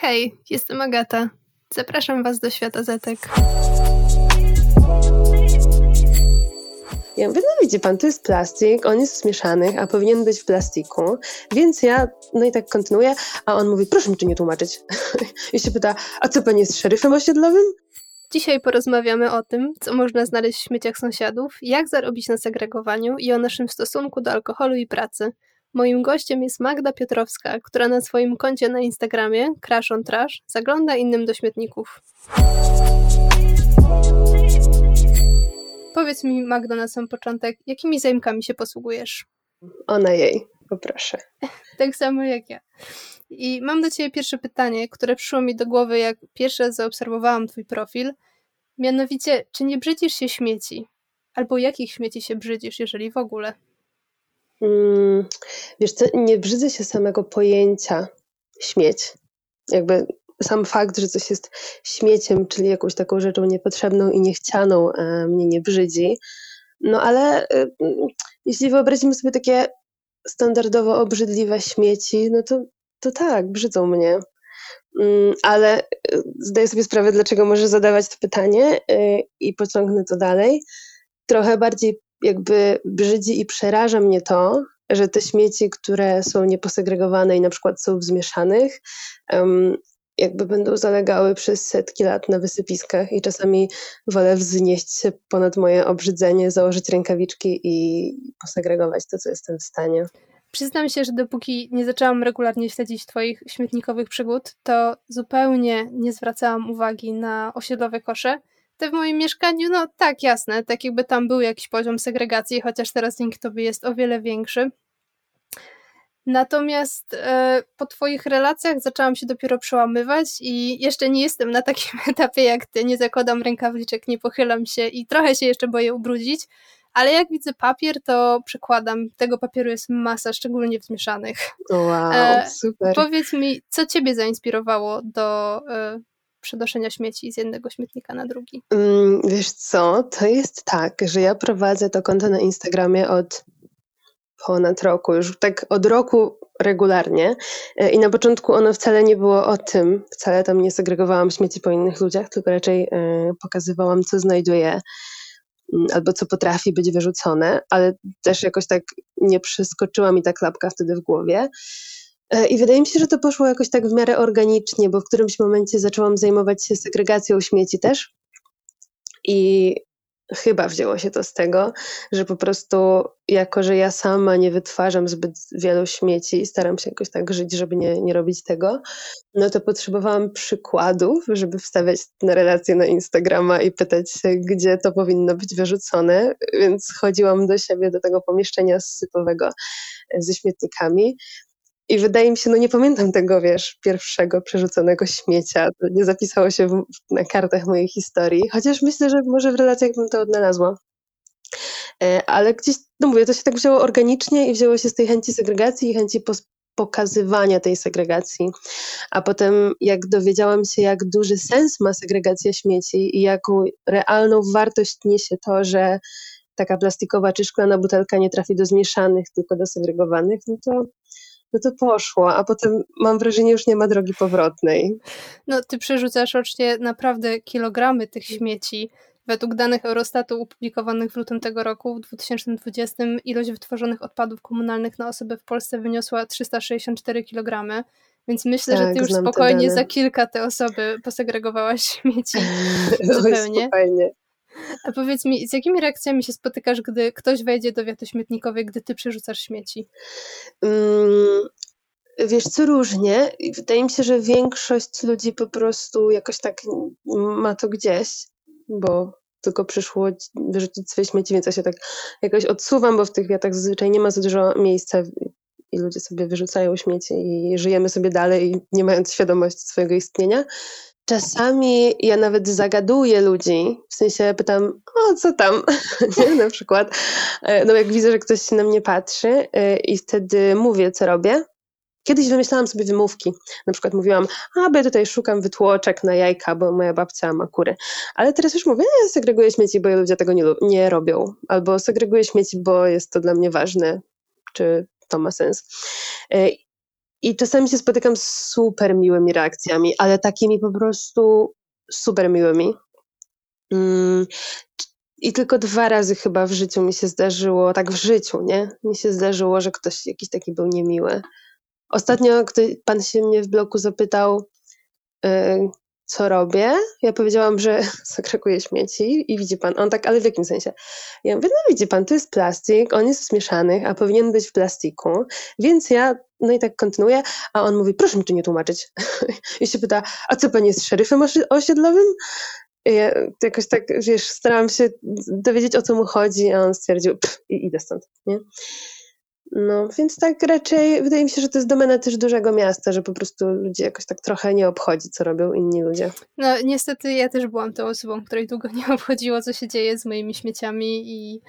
Hej, jestem Agata. Zapraszam Was do świata Zetek. Ja mówię, no widzi pan, to jest plastik, on jest zmieszanych, a powinien być w plastiku, więc ja, no i tak kontynuuję, a on mówi, proszę mi tu nie tłumaczyć. I się pyta, a co pani jest szeryfem osiedlowym? Dzisiaj porozmawiamy o tym, co można znaleźć w śmieciach sąsiadów, jak zarobić na segregowaniu i o naszym stosunku do alkoholu i pracy. Moim gościem jest Magda Piotrowska, która na swoim koncie na Instagramie Crash on Trash zagląda innym do śmietników. Powiedz mi, Magda, na sam początek, jakimi zajmkami się posługujesz? Ona jej, poproszę. tak samo jak ja. I mam do Ciebie pierwsze pytanie, które przyszło mi do głowy, jak pierwsze zaobserwowałam Twój profil. Mianowicie, czy nie brzydzisz się śmieci? Albo jakich śmieci się brzydzisz, jeżeli w ogóle? Mm, wiesz co, nie brzydzę się samego pojęcia śmieć. Jakby sam fakt, że coś jest śmieciem, czyli jakąś taką rzeczą niepotrzebną i niechcianą, e, mnie nie brzydzi. No ale e, jeśli wyobrazimy sobie takie standardowo obrzydliwe śmieci, no to, to tak, brzydzą mnie. Mm, ale e, zdaję sobie sprawę, dlaczego może zadawać to pytanie i pociągnę to dalej. Trochę bardziej jakby brzydzi i przeraża mnie to, że te śmieci, które są nieposegregowane i na przykład są w zmieszanych, um, jakby będą zalegały przez setki lat na wysypiskach i czasami wolę wznieść się ponad moje obrzydzenie, założyć rękawiczki i posegregować to, co jestem w stanie. Przyznam się, że dopóki nie zaczęłam regularnie śledzić Twoich śmietnikowych przygód, to zupełnie nie zwracałam uwagi na osiedlowe kosze, te w moim mieszkaniu, no tak, jasne, tak jakby tam był jakiś poziom segregacji, chociaż teraz dzięki tobie jest o wiele większy. Natomiast e, po Twoich relacjach zaczęłam się dopiero przełamywać i jeszcze nie jestem na takim etapie jak Ty. Nie zakładam rękawiczek, nie pochylam się i trochę się jeszcze boję ubrudzić, ale jak widzę papier, to przekładam. Tego papieru jest masa, szczególnie w zmieszanych. Wow, e, super. Powiedz mi, co Ciebie zainspirowało do e, przenoszenia śmieci z jednego śmietnika na drugi? Mm, wiesz co, to jest tak, że ja prowadzę to konto na Instagramie od ponad roku, już tak od roku regularnie e, i na początku ono wcale nie było o tym, wcale tam nie segregowałam śmieci po innych ludziach, tylko raczej e, pokazywałam, co znajduję mm, albo co potrafi być wyrzucone, ale też jakoś tak nie przeskoczyła mi ta klapka wtedy w głowie. E, I wydaje mi się, że to poszło jakoś tak w miarę organicznie, bo w którymś momencie zaczęłam zajmować się segregacją śmieci też. I chyba wzięło się to z tego, że po prostu jako, że ja sama nie wytwarzam zbyt wielu śmieci i staram się jakoś tak żyć, żeby nie, nie robić tego, no to potrzebowałam przykładów, żeby wstawiać na relacje na Instagrama i pytać się, gdzie to powinno być wyrzucone, więc chodziłam do siebie, do tego pomieszczenia sypowego ze śmietnikami i wydaje mi się, no nie pamiętam tego, wiesz, pierwszego przerzuconego śmiecia. To nie zapisało się w, na kartach mojej historii, chociaż myślę, że może w relacjach bym to odnalazła. E, ale gdzieś, no mówię, to się tak wzięło organicznie i wzięło się z tej chęci segregacji i chęci pokazywania tej segregacji. A potem, jak dowiedziałam się, jak duży sens ma segregacja śmieci i jaką realną wartość niesie to, że taka plastikowa czy szklana butelka nie trafi do zmieszanych, tylko do segregowanych, no to no to poszło, a potem mam wrażenie, już nie ma drogi powrotnej. No, ty przerzucasz rocznie naprawdę kilogramy tych śmieci. Według danych Eurostatu opublikowanych w lutym tego roku, w 2020, ilość wytworzonych odpadów komunalnych na osobę w Polsce wyniosła 364 kg. Więc myślę, tak, że ty już spokojnie za kilka te osoby posegregowałaś śmieci. Zupełnie. Spokojnie. A powiedz mi, z jakimi reakcjami się spotykasz, gdy ktoś wejdzie do wiaty śmietnikowej, gdy ty przerzucasz śmieci? Um, wiesz co, różnie. Wydaje mi się, że większość ludzi po prostu jakoś tak ma to gdzieś, bo tylko przyszło wyrzucić swoje śmieci, więc ja się tak jakoś odsuwam, bo w tych wiatach zazwyczaj nie ma za dużo miejsca i ludzie sobie wyrzucają śmieci i żyjemy sobie dalej, nie mając świadomości swojego istnienia. Czasami ja nawet zagaduję ludzi, w sensie pytam, o co tam, nie? na przykład. E, no jak widzę, że ktoś na mnie patrzy e, i wtedy mówię, co robię. Kiedyś wymyślałam sobie wymówki. Na przykład mówiłam, a bo ja tutaj szukam wytłoczek na jajka, bo moja babcia ma kury. Ale teraz już mówię, segreguję śmieci, bo ludzie tego nie, nie robią. Albo segreguję śmieci, bo jest to dla mnie ważne. Czy to ma sens? I czasami się spotykam z super miłymi reakcjami, ale takimi po prostu super miłymi. Mm, I tylko dwa razy chyba w życiu mi się zdarzyło, tak w życiu, nie? Mi się zdarzyło, że ktoś jakiś taki był niemiły. Ostatnio pan się mnie w bloku zapytał, yy, co robię. Ja powiedziałam, że segreguję śmieci i widzi pan, on tak, ale w jakim sensie? Ja mówię, no widzi pan, to jest plastik, on jest zmieszany, a powinien być w plastiku, więc ja, no i tak kontynuuję, a on mówi, proszę mi tu nie tłumaczyć. I się pyta, a co pani jest szeryfem osiedlowym? I ja jakoś tak, wiesz, starałam się dowiedzieć, o co mu chodzi, a on stwierdził, i idę stąd, nie? No, więc tak raczej wydaje mi się, że to jest domena też dużego miasta, że po prostu ludzie jakoś tak trochę nie obchodzi, co robią inni ludzie. No, niestety ja też byłam tą osobą, której długo nie obchodziło, co się dzieje z moimi śmieciami i,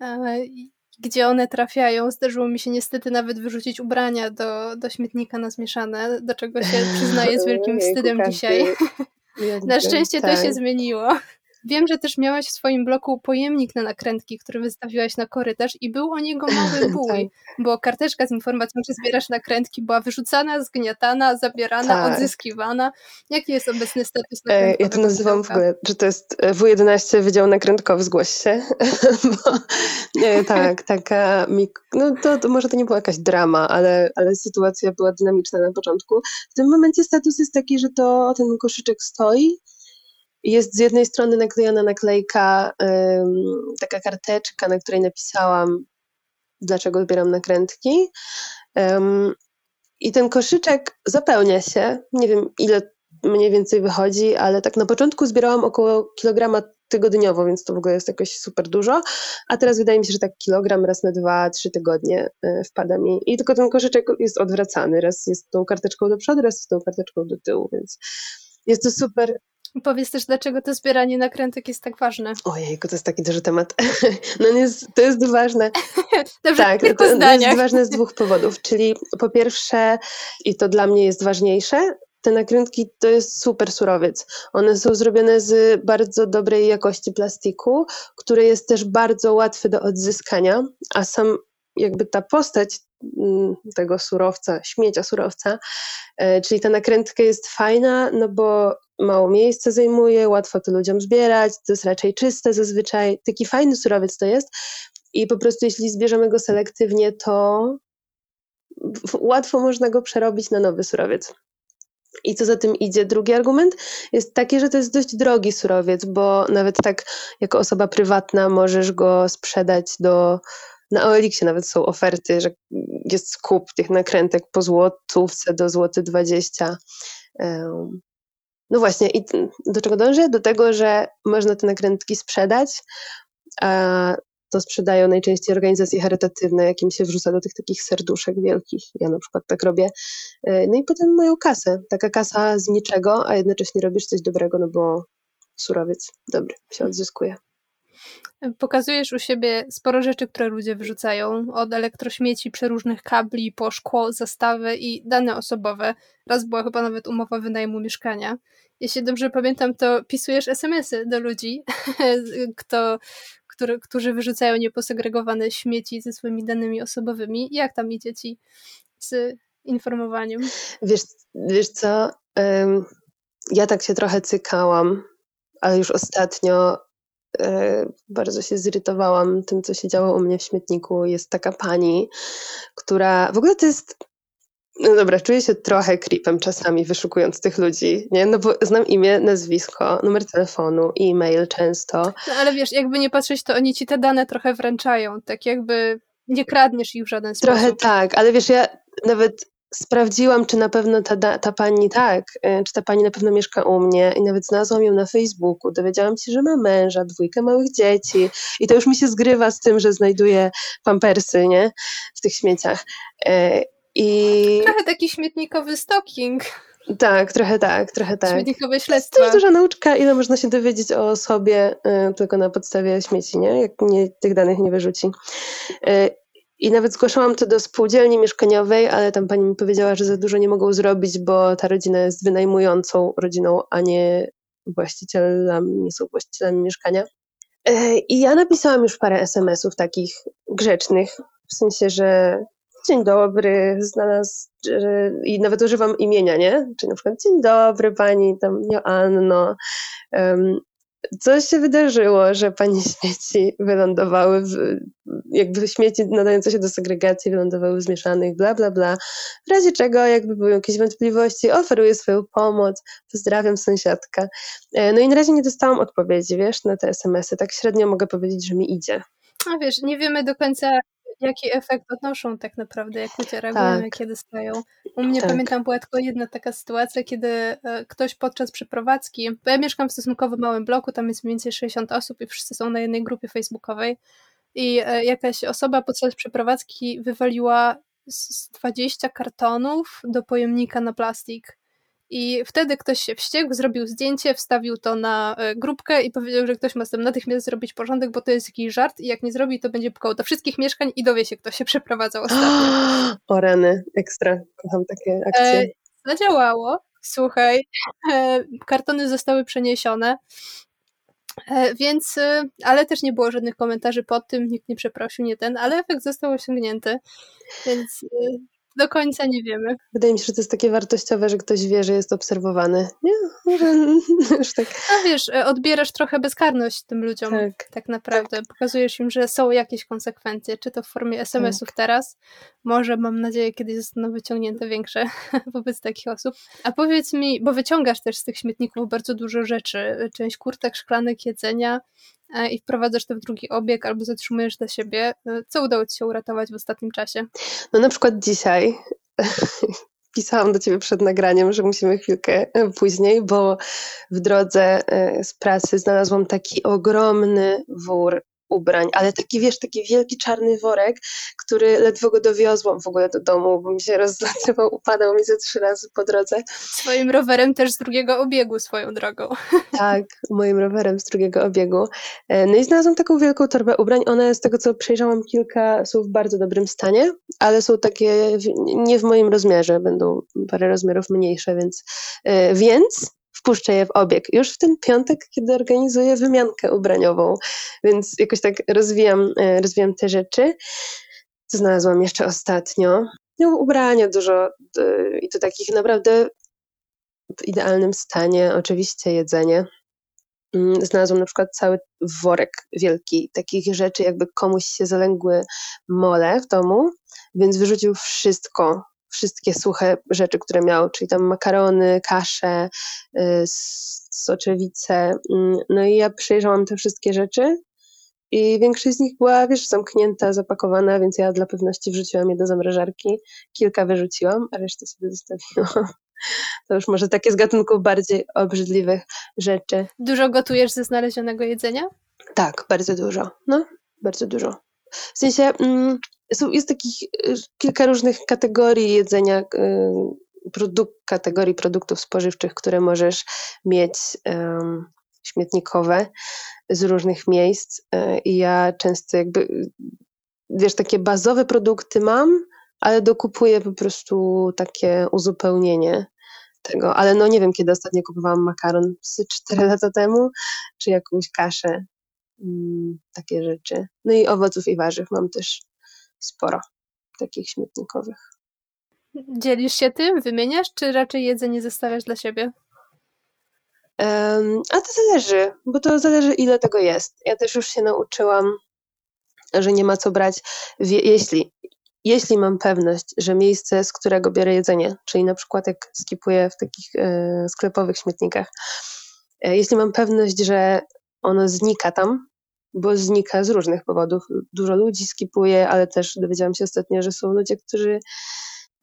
e, i gdzie one trafiają. Zdarzyło mi się niestety nawet wyrzucić ubrania do, do śmietnika na zmieszane, do czego się przyznaję z wielkim wstydem dzisiaj. Na szczęście tak. to się zmieniło. Wiem, że też miałaś w swoim bloku pojemnik na nakrętki, który wystawiłaś na korytarz i był o niego mały bój, tak. bo karteczka z informacją, że zbierasz nakrętki była wyrzucana, zgniatana, zabierana, tak. odzyskiwana. Jaki jest obecny status nakrętkowy? Ja to nazywam w ogóle, że to jest e, W11 Wydział Nakrętkowy, zgłoś się. bo, nie, tak, taka, no to, to, może to nie była jakaś drama, ale, ale sytuacja była dynamiczna na początku. W tym momencie status jest taki, że to ten koszyczek stoi, jest z jednej strony naklejona naklejka, taka karteczka, na której napisałam, dlaczego zbieram nakrętki. I ten koszyczek zapełnia się. Nie wiem, ile mniej więcej wychodzi, ale tak na początku zbierałam około kilograma tygodniowo, więc to w ogóle jest jakoś super dużo. A teraz wydaje mi się, że tak kilogram raz na dwa, trzy tygodnie e, wpada mi. I tylko ten koszyczek jest odwracany. Raz jest tą karteczką do przodu, raz jest tą karteczką do tyłu, więc jest to super Powiedz też, dlaczego to zbieranie nakrętek jest tak ważne. Ojej, to jest taki duży temat. No nie, to jest ważne. Dobrze, tak, to, to jest ważne z dwóch powodów. Czyli po pierwsze, i to dla mnie jest ważniejsze, te nakrętki to jest super surowiec. One są zrobione z bardzo dobrej jakości plastiku, który jest też bardzo łatwy do odzyskania, a sam jakby ta postać mm, tego surowca, śmiecia surowca, e, czyli ta nakrętka jest fajna, no bo mało miejsca zajmuje, łatwo to ludziom zbierać, to jest raczej czyste zazwyczaj. Taki fajny surowiec to jest i po prostu jeśli zbierzemy go selektywnie, to łatwo można go przerobić na nowy surowiec. I co za tym idzie? Drugi argument jest taki, że to jest dość drogi surowiec, bo nawet tak jako osoba prywatna możesz go sprzedać do. Na OLX nawet są oferty, że jest skup tych nakrętek po złotówce do złoty 20. No właśnie, i do czego dążę? Do tego, że można te nakrętki sprzedać, a to sprzedają najczęściej organizacje charytatywne, jakim się wrzuca do tych takich serduszek wielkich. Ja na przykład tak robię. E, no i potem mają kasę. Taka kasa z niczego, a jednocześnie robisz coś dobrego, no bo surowiec dobry się odzyskuje. Pokazujesz u siebie sporo rzeczy, które ludzie wyrzucają, od elektrośmieci, przeróżnych kabli, po szkło, zastawy i dane osobowe. Raz była chyba nawet umowa wynajmu mieszkania. Jeśli dobrze pamiętam, to pisujesz SMS-y do ludzi, kto, który, którzy wyrzucają nieposegregowane śmieci ze swoimi danymi osobowymi. Jak tam idzie ci z informowaniem? Wiesz, wiesz co, ja tak się trochę cykałam, ale już ostatnio bardzo się zirytowałam tym, co się działo u mnie w śmietniku. Jest taka pani, która w ogóle to jest. No dobra, czuję się trochę creepem czasami wyszukując tych ludzi, nie? No bo znam imię, nazwisko, numer telefonu, e-mail często. No ale wiesz, jakby nie patrzeć, to oni ci te dane trochę wręczają, tak jakby nie kradniesz ich w żaden sposób. Trochę tak, ale wiesz, ja nawet sprawdziłam, czy na pewno ta, ta pani tak, e, czy ta pani na pewno mieszka u mnie i nawet znalazłam ją na Facebooku. Dowiedziałam się, że ma męża, dwójkę małych dzieci i to już mi się zgrywa z tym, że znajduje pampersy, nie, w tych śmieciach. E, I... Trochę taki śmietnikowy stalking. Tak, trochę tak, trochę tak. Śmietnikowe śledztwo. To jest duża nauczka, ile można się dowiedzieć o sobie y, tylko na podstawie śmieci, nie? Jak nie, tych danych nie wyrzuci. Y, i nawet zgłaszałam to do spółdzielni mieszkaniowej, ale tam pani mi powiedziała, że za dużo nie mogą zrobić, bo ta rodzina jest wynajmującą rodziną, a nie właścicielami, nie są właścicielami mieszkania. E, I ja napisałam już parę SMS-ów takich grzecznych, w sensie, że dzień dobry, znalazł i nawet używam imienia, nie? Czyli na przykład dzień dobry pani tam Joanno. Coś się wydarzyło, że pani śmieci wylądowały, w, jakby śmieci nadające się do segregacji wylądowały w zmieszanych, bla, bla, bla. W razie czego, jakby były jakieś wątpliwości, oferuję swoją pomoc, pozdrawiam sąsiadka. E, no i na razie nie dostałam odpowiedzi, wiesz, na te SMS-y. Tak średnio mogę powiedzieć, że mi idzie. A wiesz, nie wiemy do końca, jaki efekt odnoszą tak naprawdę, jak ludzie reagują, tak. kiedy stają. U mnie tak. pamiętam była tylko jedna taka sytuacja, kiedy e, ktoś podczas przeprowadzki, bo ja mieszkam w stosunkowo małym bloku, tam jest mniej więcej 60 osób i wszyscy są na jednej grupie facebookowej i e, jakaś osoba podczas przeprowadzki wywaliła 20 kartonów do pojemnika na plastik i wtedy ktoś się wściekł, zrobił zdjęcie, wstawił to na e, grupkę i powiedział, że ktoś ma z tym natychmiast zrobić porządek, bo to jest jakiś żart i jak nie zrobi, to będzie pukał do wszystkich mieszkań i dowie się, kto się przeprowadzał ostatnio. O rany, ekstra, kocham takie akcje. E, zadziałało, słuchaj, e, kartony zostały przeniesione, e, więc, e, ale też nie było żadnych komentarzy pod tym, nikt nie przeprosił, nie ten, ale efekt został osiągnięty, więc e, do końca nie wiemy. Wydaje mi się, że to jest takie wartościowe, że ktoś wie, że jest obserwowany. Nie? Już tak. A wiesz, e, odbierasz trochę bezkarność tym ludziom tak, tak naprawdę. Tak. Pokazujesz im, że są jakieś konsekwencje, czy to w formie SMS-ów tak. teraz, może mam nadzieję kiedyś zostaną wyciągnięte większe wobec takich osób. A powiedz mi, bo wyciągasz też z tych śmietników bardzo dużo rzeczy, część kurtek, szklanek, jedzenia, i wprowadzasz to w drugi obieg albo zatrzymujesz dla siebie. E, co udało Ci się uratować w ostatnim czasie? No na przykład dzisiaj pisałam do Ciebie przed nagraniem, że musimy chwilkę e, później, bo w drodze z pracy znalazłam taki ogromny wór ubrań, ale taki, wiesz, taki wielki czarny worek, który ledwo go dowiozłam w ogóle do domu, bo mi się rozlatywał, upadał mi ze trzy razy po drodze. Swoim rowerem też z drugiego obiegu swoją drogą. Tak, moim rowerem z drugiego obiegu. E, no i znalazłam taką wielką torbę ubrań. One, z tego co przejrzałam kilka, są w bardzo dobrym stanie, ale są takie nie w moim rozmiarze, będą parę rozmiarów mniejsze, więc, e, więc wpuszczę je w obieg. Już w ten piątek, kiedy organizuję wymiankę ubraniową, więc jakoś tak rozwijam, e, rozwijam te rzeczy. Co znalazłam jeszcze ostatnio? No, ubrania dużo i to takich naprawdę w idealnym stanie. Oczywiście jedzenie. Mm, znalazłam na przykład cały worek wielki takich rzeczy, jakby komuś się zalęgły mole w domu, więc wyrzucił wszystko, wszystkie suche rzeczy, które miał, czyli tam makarony, kasze, y, soczewice. Mm, no i ja przejrzałam te wszystkie rzeczy i większość z nich była, wiesz, zamknięta, zapakowana, więc ja dla pewności wrzuciłam je do zamrażarki. Kilka wyrzuciłam, a resztę sobie zostawiłam. To już może takie z gatunków bardziej obrzydliwych rzeczy. Dużo gotujesz ze znalezionego jedzenia? Tak, bardzo dużo. No, bardzo dużo. W sensie, mm, jest takich y, kilka różnych kategorii jedzenia, y, kategorii produktów spożywczych, które możesz mieć um, śmietnikowe z różnych miejsc. Y, I ja często jakby, wiesz, takie bazowe produkty mam, ale dokupuję po prostu takie uzupełnienie tego. Ale no nie wiem, kiedy ostatnio kupowałam makaron, 4 lata temu, czy jakąś kaszę. Mm, takie rzeczy. No i owoców i warzyw mam też sporo takich śmietnikowych. Dzielisz się tym, wymieniasz, czy raczej jedzenie zostawiasz dla siebie? Um, a to zależy, bo to zależy ile tego jest. Ja też już się nauczyłam, że nie ma co brać, jeśli, jeśli mam pewność, że miejsce, z którego biorę jedzenie, czyli na przykład jak skipuję w takich e, sklepowych śmietnikach, e, jeśli mam pewność, że ono znika tam, bo znika z różnych powodów. Dużo ludzi skipuje, ale też dowiedziałam się ostatnio, że są ludzie, którzy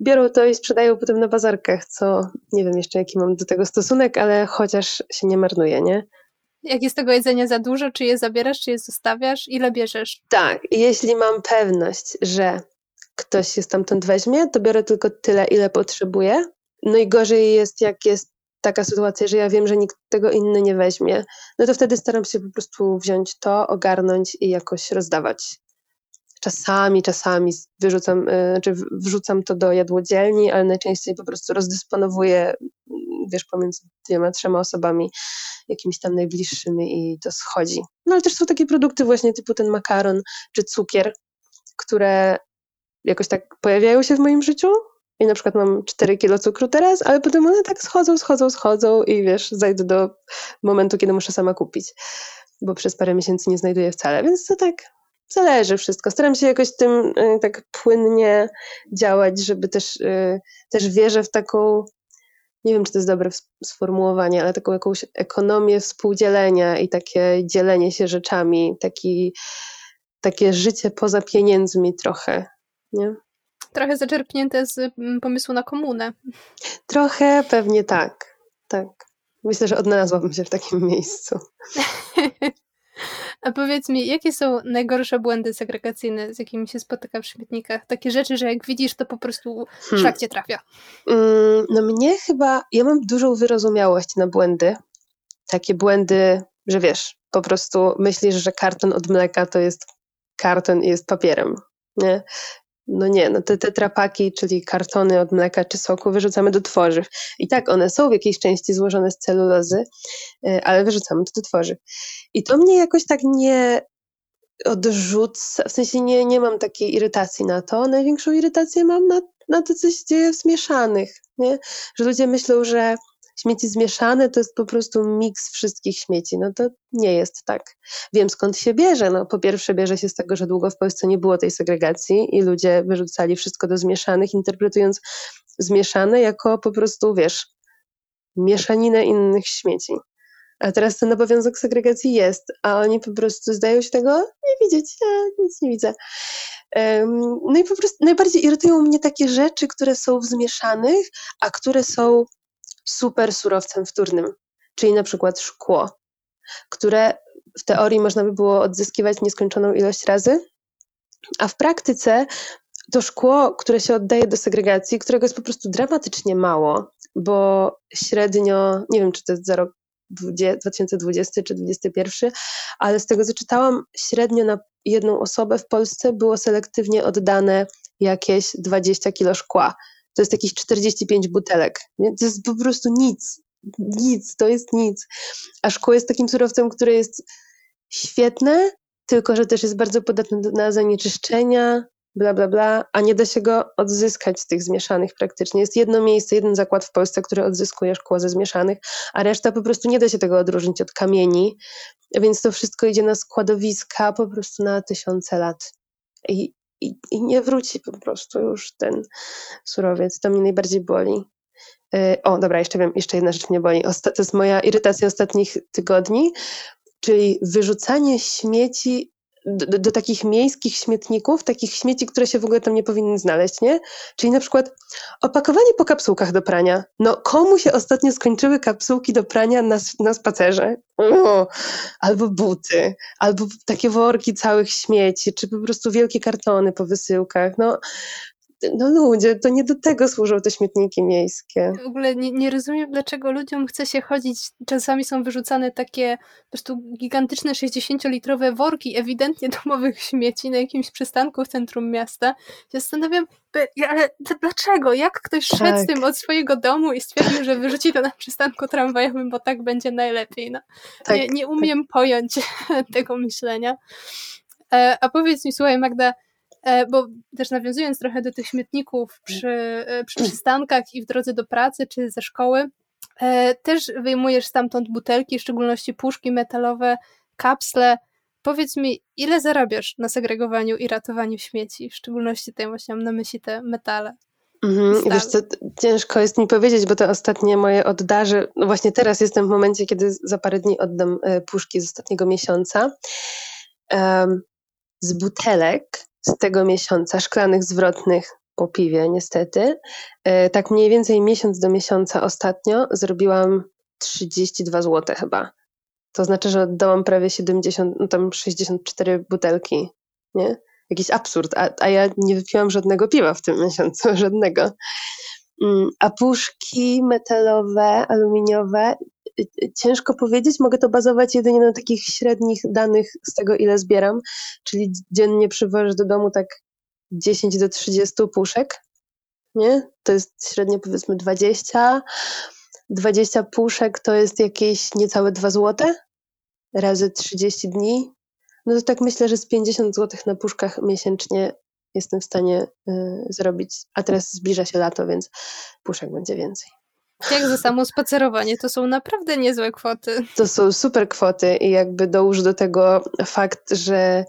biorą to i sprzedają potem na bazarkach, co nie wiem jeszcze jaki mam do tego stosunek, ale chociaż się nie marnuje, nie? Jak jest tego jedzenia za dużo, czy je zabierasz, czy je zostawiasz? Ile bierzesz? Tak, jeśli mam pewność, że ktoś się stamtąd weźmie, to biorę tylko tyle, ile potrzebuję. No i gorzej jest, jak jest taka sytuacja, że ja wiem, że nikt tego inny nie weźmie, no to wtedy staram się po prostu wziąć to, ogarnąć i jakoś rozdawać. Czasami, czasami wyrzucam, e, czy wrzucam to do jadłodzielni, ale najczęściej po prostu rozdysponowuję, mm, wiesz, pomiędzy dwiema, trzema osobami, jakimiś tam najbliższymi i to schodzi. No ale też są takie produkty właśnie typu ten makaron czy cukier, które jakoś tak pojawiają się w moim życiu i na przykład mam 4 kilo cukru teraz, ale potem one tak schodzą, schodzą, schodzą i wiesz, zajdę do momentu, kiedy muszę sama kupić, bo przez parę miesięcy nie znajduję wcale, więc to tak zależy wszystko. Staram się jakoś tym y, tak płynnie działać, żeby też, y, też wierzę w taką nie wiem, czy to jest dobre sformułowanie, ale taką jakąś ekonomię współdzielenia i takie dzielenie się rzeczami, taki, takie życie poza pieniędzmi trochę, nie? Trochę zaczerpnięte z mm, pomysłu na komunę. Trochę pewnie tak, tak. Myślę, że odnalazłabym się w takim miejscu. A powiedz mi, jakie są najgorsze błędy segregacyjne, z jakimi się spotyka w śmietnikach? Takie rzeczy, że jak widzisz, to po prostu hmm. szlak cię trafia. Mm, no mnie chyba, ja mam dużą wyrozumiałość na błędy. Takie błędy, że wiesz, po prostu myślisz, że karton od mleka to jest karton i jest papierem. Nie? No nie, no te tetrapaki, czyli kartony od mleka czy soku wyrzucamy do tworzyw. I tak, one są w jakiejś części złożone z celulozy, e, ale wyrzucamy to do tworzyw. I to mnie jakoś tak nie odrzuca, w sensie nie, nie mam takiej irytacji na to. Największą irytację mam na, na to, co się dzieje w zmieszanych, nie? Że ludzie myślą, że śmieci zmieszane to jest po prostu miks wszystkich śmieci. No to nie jest tak. Wiem skąd się bierze. No, po pierwsze bierze się z tego, że długo w Polsce nie było tej segregacji i ludzie wyrzucali wszystko do zmieszanych, interpretując zmieszane jako po prostu, wiesz, mieszaninę innych śmieci. A teraz ten obowiązek segregacji jest, a oni po prostu zdają się tego nie widzieć. Ja nic nie widzę. No i po prostu najbardziej irytują mnie takie rzeczy, które są w zmieszanych, a które są super surowcem wtórnym, czyli na przykład szkło, które w teorii można by było odzyskiwać nieskończoną ilość razy, a w praktyce to szkło, które się oddaje do segregacji, którego jest po prostu dramatycznie mało, bo średnio, nie wiem czy to jest za rok 2020 czy 2021, ale z tego co czytałam, średnio na jedną osobę w Polsce było selektywnie oddane jakieś 20 kilo szkła to jest jakieś 45 butelek. Nie? To jest po prostu nic. Nic, to jest nic. A szkło jest takim surowcem, który jest świetne, tylko że też jest bardzo podatny na zanieczyszczenia, bla, bla, bla, a nie da się go odzyskać z tych zmieszanych praktycznie. Jest jedno miejsce, jeden zakład w Polsce, który odzyskuje szkło ze zmieszanych, a reszta po prostu nie da się tego odróżnić od kamieni, więc to wszystko idzie na składowiska po prostu na tysiące lat. I i, i nie wróci po prostu już ten surowiec. To mnie najbardziej boli. E, o, dobra, jeszcze wiem, jeszcze jedna rzecz mnie boli. Osta to jest moja irytacja ostatnich tygodni, czyli wyrzucanie śmieci do, do, takich miejskich śmietników, takich śmieci, które się w ogóle tam nie powinny znaleźć, nie? Czyli na przykład opakowanie po kapsułkach do prania. No, komu się ostatnio skończyły kapsułki do prania na, na spacerze? Albo buty, albo takie worki całych śmieci, czy po prostu wielkie kartony po wysyłkach. No, no ludzie, to nie do tego służą te śmietniki miejskie. W ogóle nie, nie rozumiem, dlaczego ludziom chce się chodzić, czasami są wyrzucane takie po prostu gigantyczne 60-litrowe worki ewidentnie domowych śmieci na jakimś przystanku w centrum miasta. Ja zastanawiam, ale dlaczego? Jak ktoś tak. szedł z tym od swojego domu i stwierdził, że wyrzuci to na przystanku tramwajowym, bo tak będzie najlepiej. No, tak, nie, nie umiem tak. pojąć tego myślenia. E, a powiedz mi, słuchaj Magda, bo też nawiązując trochę do tych śmietników przy, e, przy przystankach i w drodze do pracy czy ze szkoły, e, też wyjmujesz stamtąd butelki, w szczególności puszki metalowe, kapsle. Powiedz mi, ile zarabiasz na segregowaniu i ratowaniu śmieci? W szczególności tutaj właśnie mam na myśli te metale. Mhm, wiesz co, ciężko jest mi powiedzieć, bo to ostatnie moje oddarzy, no właśnie teraz jestem w momencie, kiedy za parę dni oddam puszki z ostatniego miesiąca. Z butelek z tego miesiąca, szklanych zwrotnych po piwie niestety. E, tak mniej więcej miesiąc do miesiąca ostatnio zrobiłam 32 zł chyba. To znaczy, że oddałam prawie 70, no tam 64 butelki, nie? Jakiś absurd, a, a ja nie wypiłam żadnego piwa w tym miesiącu, żadnego. Mm, a puszki metalowe, aluminiowe, ciężko powiedzieć, mogę to bazować jedynie na takich średnich danych z tego, ile zbieram, czyli dziennie przywożę do domu tak 10 do 30 puszek, nie? To jest średnio powiedzmy 20. 20 puszek to jest jakieś niecałe 2 zł razy 30 dni. No to tak myślę, że z 50 zł na puszkach miesięcznie jestem w stanie y, zrobić. A teraz zbliża się lato, więc puszek będzie więcej. Jak za samo spacerowanie, to są naprawdę niezłe kwoty. To są super kwoty i jakby dołóż do tego fakt, że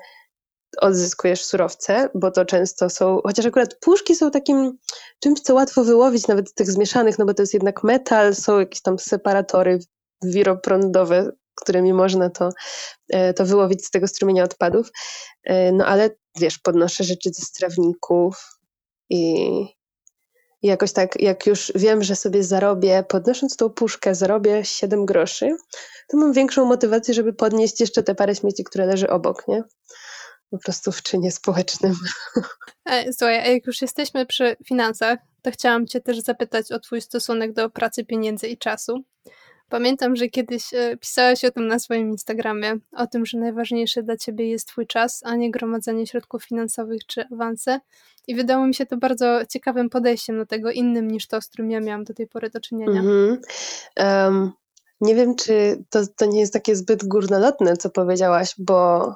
odzyskujesz surowce, bo to często są, chociaż akurat puszki są takim czymś, co łatwo wyłowić nawet tych zmieszanych, no bo to jest jednak metal, są jakieś tam separatory wiroprądowe, którymi można to, e, to wyłowić z tego strumienia odpadów. E, no ale wiesz, podnoszę rzeczy ze strawników i, i jakoś tak, jak już wiem, że sobie zarobię, podnosząc tą puszkę, zarobię 7 groszy, to mam większą motywację, żeby podnieść jeszcze te parę śmieci, które leży obok, nie? Po prostu w czynie społecznym. E, słuchaj, a jak już jesteśmy przy finansach, to chciałam Cię też zapytać o Twój stosunek do pracy, pieniędzy i czasu. Pamiętam, że kiedyś e, pisałaś o tym na swoim Instagramie, o tym, że najważniejsze dla ciebie jest twój czas, a nie gromadzenie środków finansowych czy awanse. I wydało mi się to bardzo ciekawym podejściem do tego, innym niż to, z którym ja miałam do tej pory do czynienia. Mm-hmm. Um, nie wiem, czy to, to nie jest takie zbyt górnolotne, co powiedziałaś, bo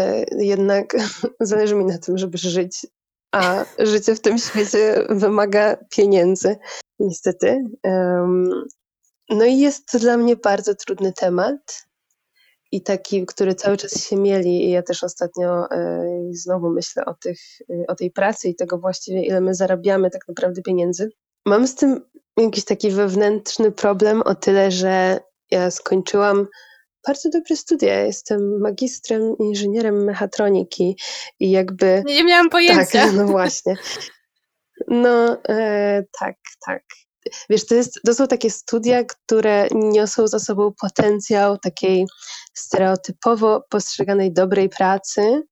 e, jednak zależy mi na tym, żeby żyć, a życie w tym świecie wymaga pieniędzy. Niestety. Um, no i jest to dla mnie bardzo trudny temat i taki, który cały czas się mieli i ja też ostatnio y, znowu myślę o, tych, y, o tej pracy i tego właściwie, ile my zarabiamy tak naprawdę pieniędzy. Mam z tym jakiś taki wewnętrzny problem o tyle, że ja skończyłam bardzo dobre studia. Jestem magistrem, inżynierem mechatroniki i jakby... Nie miałam pojęcia. Tak, no właśnie. No e, tak, tak. Wiesz, to, jest, to są takie studia, które niosą za sobą potencjał takiej stereotypowo postrzeganej dobrej pracy,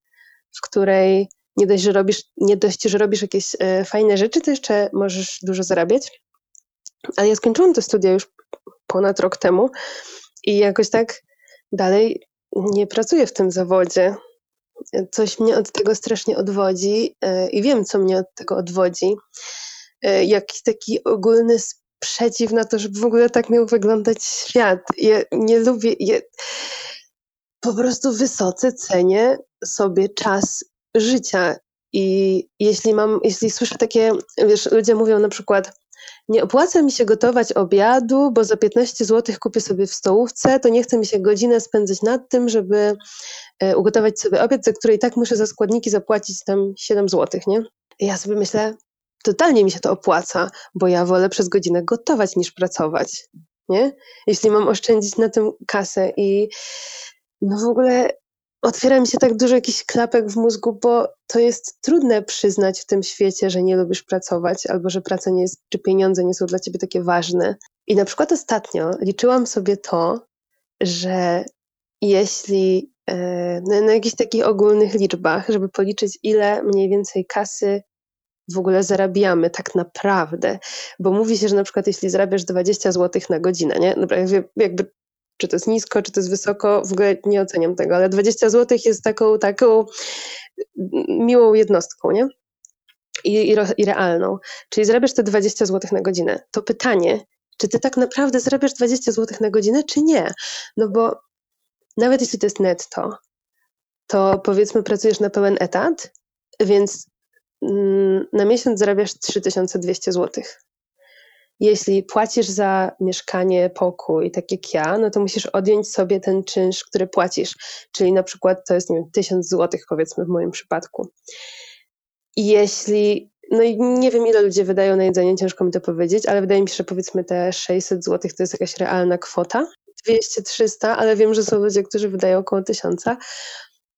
w której nie dość, że robisz, nie dość, że robisz jakieś e, fajne rzeczy, to jeszcze możesz dużo zarabiać. Ale ja skończyłam te studia już ponad rok temu i jakoś tak dalej nie pracuję w tym zawodzie. Coś mnie od tego strasznie odwodzi e, i wiem, co mnie od tego odwodzi. E, jakiś taki ogólny sprzeciw na to, żeby w ogóle tak miał wyglądać świat. Ja nie lubię, ja po prostu wysoce cenię sobie czas życia i jeśli mam, jeśli słyszę takie, wiesz, ludzie mówią na przykład, nie opłaca mi się gotować obiadu, bo za 15 zł kupię sobie w stołówce, to nie chce mi się godzinę spędzać nad tym, żeby e, ugotować sobie obiad, za który i tak muszę za składniki zapłacić tam 7 zł, nie? I ja sobie myślę, totalnie mi się to opłaca, bo ja wolę przez godzinę gotować niż pracować, nie? Jeśli mam oszczędzić na tym kasę i no w ogóle otwiera mi się tak dużo jakichś klapek w mózgu, bo to jest trudne przyznać w tym świecie, że nie lubisz pracować albo że praca nie jest, czy pieniądze nie są dla ciebie takie ważne. I na przykład ostatnio liczyłam sobie to, że jeśli e, na, na jakichś takich ogólnych liczbach, żeby policzyć, ile mniej więcej kasy w ogóle zarabiamy tak naprawdę, bo mówi się, że na przykład jeśli zarabiasz 20 zł na godzinę, nie? Dobra, jakby czy to jest nisko, czy to jest wysoko, w ogóle nie oceniam tego, ale 20 zł jest taką, taką miłą jednostką, nie? I, i, i realną. Czyli zarabiasz te 20 zł na godzinę. To pytanie, czy ty tak naprawdę zarabiasz 20 zł na godzinę, czy nie? No bo nawet jeśli to jest netto, to powiedzmy pracujesz na pełen etat, więc na miesiąc zarabiasz 3200 zł. Jeśli płacisz za mieszkanie, pokój, tak jak ja, no to musisz odjąć sobie ten czynsz, który płacisz. Czyli na przykład to jest, nie wiem, 1000 zł, powiedzmy w moim przypadku. Jeśli, no i nie wiem ile ludzie wydają na jedzenie, ciężko mi to powiedzieć, ale wydaje mi się, że powiedzmy te 600 zł to jest jakaś realna kwota. 200-300, ale wiem, że są ludzie, którzy wydają około 1000.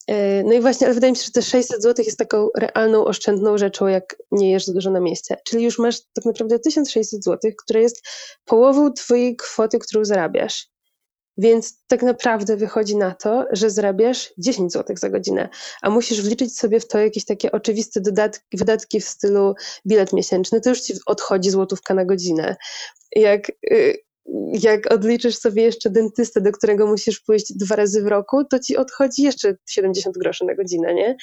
E, no i właśnie, ale wydaje mi się, że te 600 zł jest taką realną, oszczędną rzeczą, jak nie jesz dużo na mieście. Czyli już masz tak naprawdę 1600 zł, które jest połową twojej kwoty, którą zarabiasz. Więc tak naprawdę wychodzi na to, że zarabiasz 10 zł za godzinę, a musisz wliczyć sobie w to jakieś takie oczywiste dodatki, wydatki w stylu bilet miesięczny, to już ci odchodzi złotówka na godzinę. Jak y, jak odliczysz sobie jeszcze dentystę, do którego musisz pójść dwa razy w roku, to ci odchodzi jeszcze 70 groszy na godzinę, nie?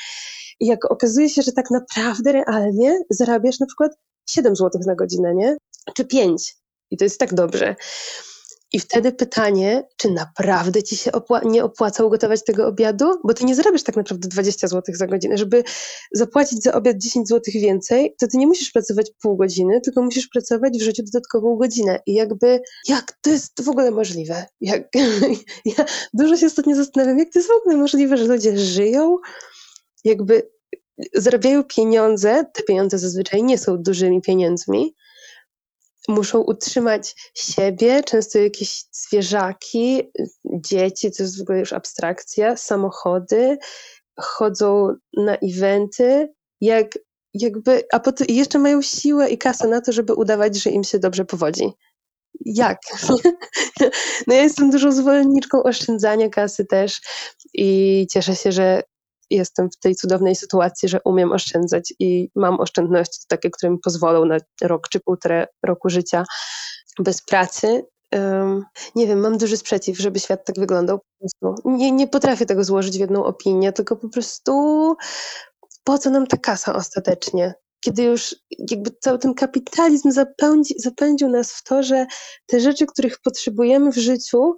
I jak okazuje się, że tak naprawdę realnie zarabiasz na przykład 7 zł na godzinę, nie? Czy 5. I to jest tak dobrze. I wtedy pytanie, czy naprawdę ci się opła nie opłaca ugotować tego obiadu? Bo ty nie zarabiasz tak naprawdę 20 zł za godzinę. Żeby zapłacić za obiad 10 zł więcej, to ty nie musisz pracować pół godziny, tylko musisz pracować w życiu dodatkową godzinę. I jakby, jak to jest w ogóle możliwe? Jak, ja dużo się ostatnio zastanawiam, jak to jest w ogóle możliwe, że ludzie żyją, jakby zarabiają pieniądze, te pieniądze zazwyczaj nie są dużymi pieniędzmi, muszą utrzymać siebie, często jakieś zwierzaki, dzieci, to jest w ogóle już abstrakcja, samochody, chodzą na eventy, jak, jakby, a potem jeszcze mają siłę i kasę na to, żeby udawać, że im się dobrze powodzi. Jak? No ja jestem dużą zwolenniczką oszczędzania kasy też i cieszę się, że jestem w tej cudownej sytuacji, że umiem oszczędzać i mam oszczędności takie, które mi pozwolą na rok czy półtora roku życia bez pracy. Um, nie wiem, mam duży sprzeciw, żeby świat tak wyglądał. Nie, nie potrafię tego złożyć w jedną opinię, tylko po prostu po co nam ta kasa ostatecznie? Kiedy już jakby cały ten kapitalizm zapędzi, zapędził nas w to, że te rzeczy, których potrzebujemy w życiu,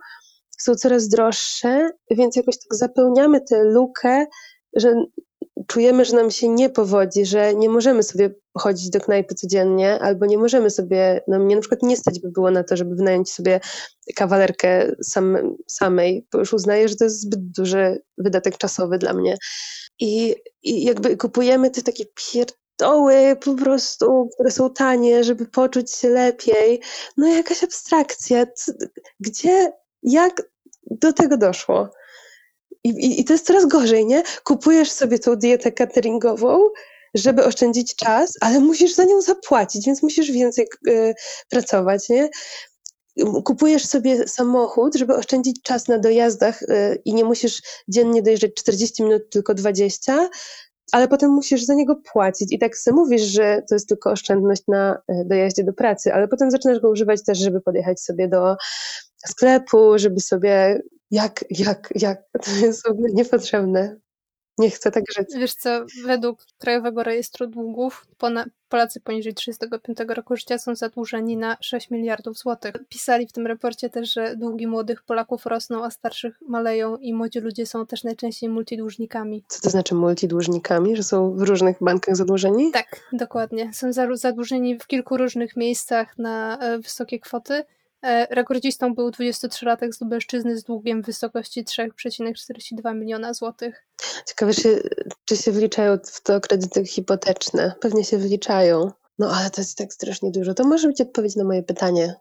są coraz droższe, więc jakoś tak zapełniamy tę lukę że czujemy, że nam się nie powodzi, że nie możemy sobie chodzić do knajpy codziennie, albo nie możemy sobie, no mnie na przykład nie stać by było na to, żeby wynająć sobie kawalerkę sam, samej, bo już uznaję, że to jest zbyt duży wydatek czasowy dla mnie. I, i jakby kupujemy te takie pierdoły po prostu, które są tanie, żeby poczuć się lepiej. No jakaś abstrakcja. Gdzie, jak do tego doszło? I, i, I to jest coraz gorzej, nie? Kupujesz sobie tą dietę cateringową, żeby oszczędzić czas, ale musisz za nią zapłacić, więc musisz więcej y, pracować, nie? Kupujesz sobie samochód, żeby oszczędzić czas na dojazdach y, i nie musisz dziennie dojeżdżać 40 minut, tylko 20, ale potem musisz za niego płacić. I tak sobie mówisz, że to jest tylko oszczędność na y, dojeździe do pracy, ale potem zaczynasz go używać też, żeby podjechać sobie do sklepu, żeby sobie jak, jak, jak? To jest niepotrzebne. Nie chcę tak żyć. Wiesz co, według Krajowego Rejestru Długów Polacy poniżej 35 roku życia są zadłużeni na 6 miliardów złotych. Pisali w tym raporcie też, że długi młodych Polaków rosną, a starszych maleją i młodzi ludzie są też najczęściej multidłużnikami. Co to znaczy multidłużnikami? Że są w różnych bankach zadłużeni? Tak, dokładnie. Są zadłużeni w kilku różnych miejscach na e, wysokie kwoty rekordzistą był 23-latek z Lubelszczyzny z długiem w wysokości 3,42 miliona złotych. Ciekawe, czy, czy się wliczają w to kredyty hipoteczne. Pewnie się wliczają. No ale to jest tak strasznie dużo. To może być odpowiedź na moje pytanie.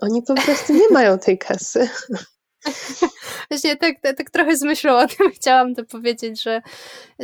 Oni po prostu nie mają tej kasy. Właśnie tak, tak, tak, trochę z myślą o tym chciałam to powiedzieć, że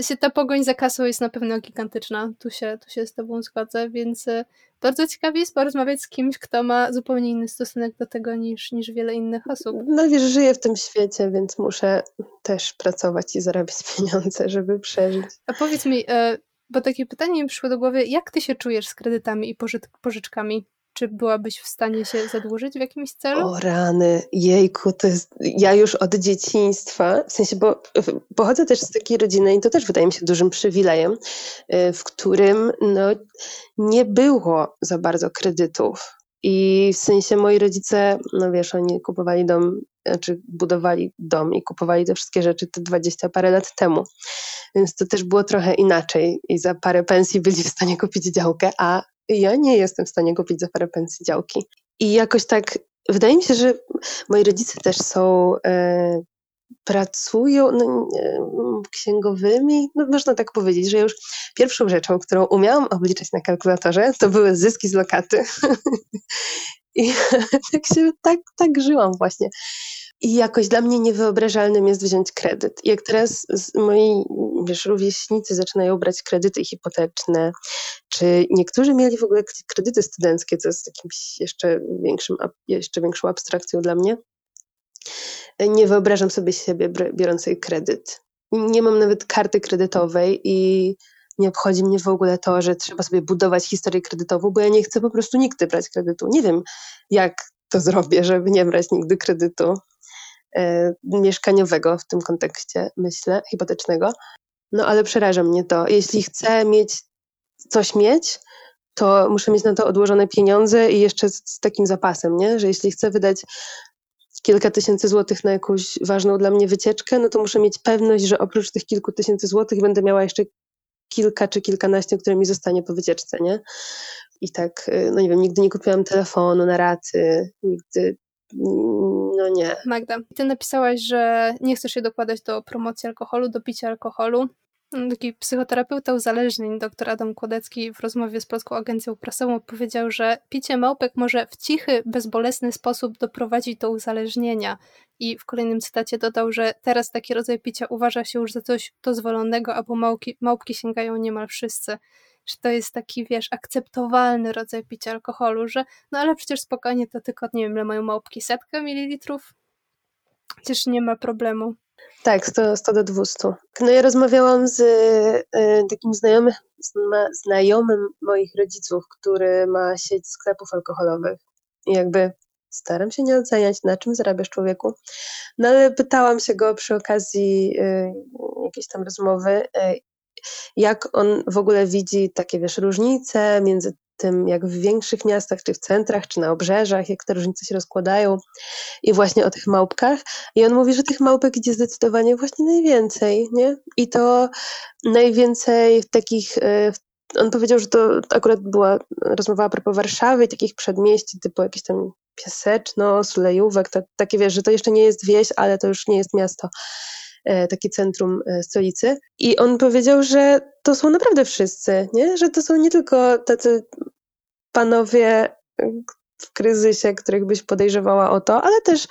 się ta pogoń za kasą jest na pewno gigantyczna. Tu się, tu się z tobą zgodzę, więc e, bardzo ciekawie jest porozmawiać z kimś, kto ma zupełnie inny stosunek do tego niż, niż wiele innych osób. No wiesz, żyję w tym świecie, więc muszę też pracować i zarabiać pieniądze, żeby przeżyć. A powiedz mi, e, bo takie pytanie mi przyszło do głowy, jak ty się czujesz z kredytami i pożyczkami? Czy byłabyś w stanie się zadłużyć w jakimś celu? O rany, jejku, to jest, ja już od dzieciństwa, w sensie, bo pochodzę też z takiej rodziny i to też wydaje mi się dużym przywilejem, y, w którym no, nie było za bardzo kredytów. I w sensie moi rodzice, no wiesz, oni kupowali dom, znaczy budowali dom i kupowali te wszystkie rzeczy te 20 parę lat temu. Więc to też było trochę inaczej i za parę pensji byli w stanie kupić działkę, a ja nie jestem w stanie kupić za parę pensji działki. I jakoś tak, wydaje mi się, że moi rodzice też są, e, pracują no, księgowymi, no można tak powiedzieć, że już pierwszą rzeczą, którą umiałam obliczać na kalkulatorze, to były zyski z lokaty. I tak się, tak, tak żyłam właśnie. I jakoś dla mnie niewyobrażalnym jest wziąć kredyt. Jak teraz moi wiesz, rówieśnicy zaczynają brać kredyty hipoteczne, czy niektórzy mieli w ogóle kredyty studenckie, co jest jakimś jeszcze, większym, jeszcze większą abstrakcją dla mnie. Nie wyobrażam sobie siebie biorącej kredyt. Nie mam nawet karty kredytowej i nie obchodzi mnie w ogóle to, że trzeba sobie budować historię kredytową, bo ja nie chcę po prostu nigdy brać kredytu. Nie wiem, jak to zrobię, żeby nie brać nigdy kredytu. E, mieszkaniowego w tym kontekście, myślę, hipotecznego. No ale przeraża mnie to. Jeśli chcę mieć coś mieć, to muszę mieć na to odłożone pieniądze i jeszcze z, z takim zapasem, nie? Że jeśli chcę wydać kilka tysięcy złotych na jakąś ważną dla mnie wycieczkę, no to muszę mieć pewność, że oprócz tych kilku tysięcy złotych będę miała jeszcze kilka czy kilkanaście, które mi zostanie po wycieczce, nie? I tak, y, no nie wiem, nigdy nie kupiłam telefonu na raty, nigdy, no nie. Magda, ty napisałaś, że nie chcesz się dokładać do promocji alkoholu, do picia alkoholu. Taki psychoterapeuta uzależnień, dr Adam Kłodecki w rozmowie z Polską Agencją Prasową powiedział, że picie małpek może w cichy, bezbolesny sposób doprowadzić do uzależnienia. I w kolejnym cytacie dodał, że teraz taki rodzaj picia uważa się już za coś dozwolonego, albo małki, małpki sięgają niemal wszyscy. Że to jest taki, wiesz, akceptowalny rodzaj picia alkoholu, że no ale przecież spokojnie to tylko, nie wiem, ile mają małpki, setkę mililitrów? Przecież nie ma problemu. Tak, 100, 100 do 200. No ja rozmawiałam z y, takim znajomym, znajomym moich rodziców, który ma sieć sklepów alkoholowych. I jakby staram się nie oceniać, na czym zarabiasz człowieku. No ale pytałam się go przy okazji y, jakiejś tam rozmowy, y, jak on w ogóle widzi takie, wiesz, różnice między tym, jak w większych miastach, czy w centrach, czy na obrzeżach, jak te różnice się rozkładają i właśnie o tych małpkach. I on mówi, że tych małpek idzie zdecydowanie właśnie najwięcej, nie? I to najwięcej w takich, e, on powiedział, że to akurat była rozmowa a propos Warszawy i takich przedmieści typu jakieś tam Piaseczno, Sulejówek, takie wiesz, że to jeszcze nie jest wieś, ale to już nie jest miasto. E, takie centrum e, stolicy. I on powiedział, że to są naprawdę wszyscy, nie? że to są nie tylko tacy panowie w kryzysie, których byś podejrzewała o to, ale też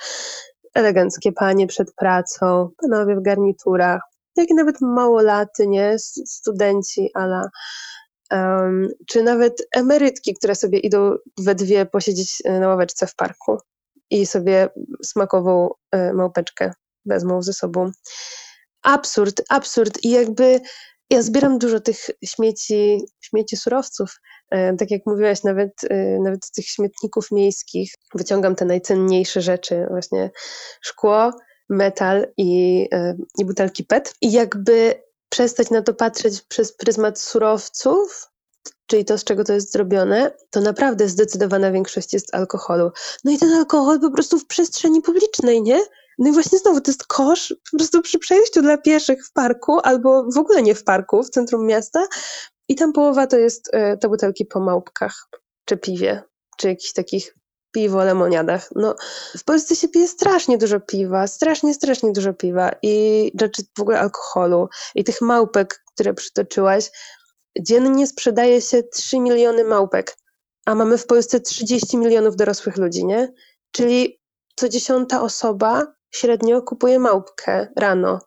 eleganckie panie przed pracą, panowie w garniturach, jak i nawet małolaty, nie? Studenci, ala um, czy nawet emerytki, które sobie idą we dwie posiedzieć e, na ławeczce w parku i sobie smakową małpeczkę wezmą ze sobą. Absurd, absurd. I jakby ja zbieram dużo tych śmieci, śmieci surowców. E, tak jak mówiłaś, nawet, e, nawet z tych śmietników miejskich wyciągam te najcenniejsze rzeczy, właśnie szkło, metal i, e, i butelki PET. I jakby przestać na to patrzeć przez pryzmat surowców, czyli to, z czego to jest zrobione, to naprawdę zdecydowana większość jest alkoholu. No i ten alkohol po prostu w przestrzeni publicznej, nie? No i właśnie znowu to jest kosz po prostu przy przejściu dla pieszych w parku, albo w ogóle nie w parku, w centrum miasta. I tam połowa to jest te butelki po małpkach, czy piwie, czy jakichś takich piwo, lemoniadach. No, w Polsce się pije strasznie dużo piwa, strasznie, strasznie dużo piwa i rzeczy w ogóle alkoholu i tych małpek, które przytoczyłaś. Dziennie sprzedaje się 3 miliony małpek, a mamy w Polsce 30 milionów dorosłych ludzi, nie? Czyli co dziesiąta osoba średnio kupuje małpkę rano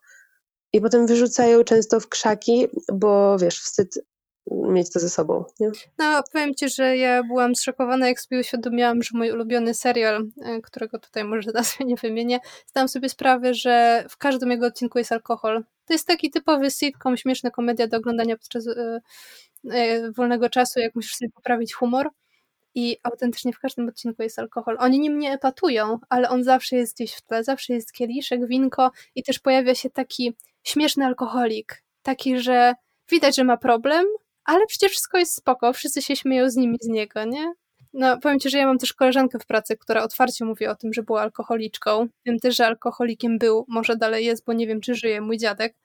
i potem wyrzucają często w krzaki, bo wiesz, wstyd mieć to ze sobą. Nie? No, powiem ci, że ja byłam zszokowana, jak sobie uświadomiłam, że mój ulubiony serial, e, którego tutaj może nazwę nie wymienię, zdałam sobie sprawę, że w każdym jego odcinku jest alkohol. To jest taki typowy sitcom, śmieszna komedia do oglądania podczas e, e, wolnego czasu, jak musisz sobie poprawić humor i autentycznie w każdym odcinku jest alkohol. Oni nim nie epatują, ale on zawsze jest gdzieś w tle, zawsze jest kieliszek, winko i też pojawia się taki śmieszny alkoholik, taki, że widać, że ma problem, ale przecież wszystko jest spoko, wszyscy się śmieją z nimi z niego, nie? No, powiem Ci, że ja mam też koleżankę w pracy, która otwarcie mówi o tym, że była alkoholiczką. Wiem też, że alkoholikiem był, może dalej jest, bo nie wiem, czy żyje mój dziadek.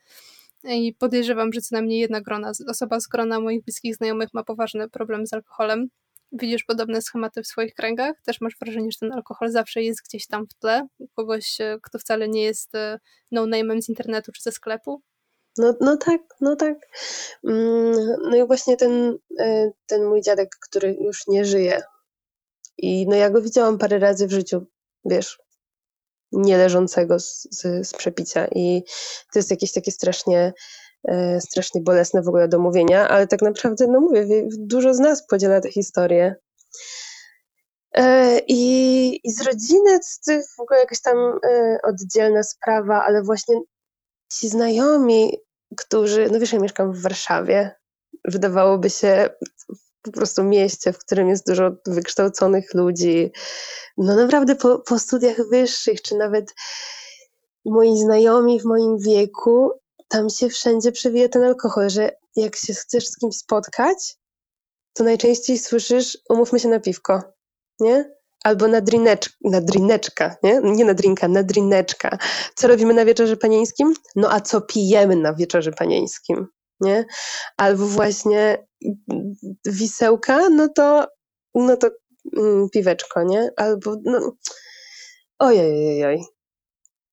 I podejrzewam, że co najmniej jedna grona, osoba z grona moich bliskich znajomych ma poważny problem z alkoholem. Widzisz podobne schematy w swoich kręgach? Też masz wrażenie, że ten alkohol zawsze jest gdzieś tam w tle? Kogoś, e, kto wcale nie jest e, no-name'em z internetu czy ze sklepu? No, no tak, no tak. Mm, no i właśnie ten, e, ten mój dziadek, który już nie żyje. I no ja go widziałam parę razy w życiu, wiesz, nie leżącego z, z, z przepicia. I to jest jakieś takie strasznie strasznie bolesne w ogóle do mówienia, ale tak naprawdę, no mówię, dużo z nas podziela tę historię. E, I, I z rodziny to w ogóle jakaś tam e, oddzielna sprawa, ale właśnie ci znajomi, którzy, no wiesz, ja mieszkam w Warszawie, wydawałoby się po prostu mieście, w którym jest dużo wykształconych ludzi. No naprawdę po, po studiach wyższych, czy nawet moi znajomi w moim wieku tam się wszędzie przewija ten alkohol, że jak się chcesz z kimś spotkać, to najczęściej słyszysz, umówmy się na piwko, nie? albo na, drinecz, na drineczka, nie? nie na drinka, na drineczka. Co robimy na wieczorze panieńskim? No a co pijemy na wieczorze panieńskim? Nie? Albo właśnie wisełka, no to, no to mm, piweczko, nie? Albo, no, ojej, ojej,